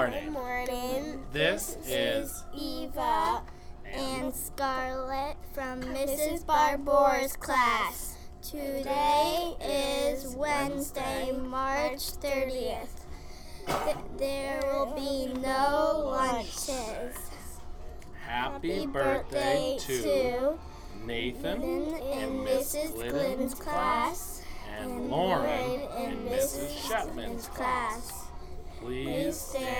morning. Good morning. This, this is Eva and Scarlett from Mrs. Barbour's class. Today is Wednesday, March 30th. There will be no lunches. Happy birthday to Nathan and Mrs. Glidden's class and Lauren and Mrs. Shetman's class. Please stand.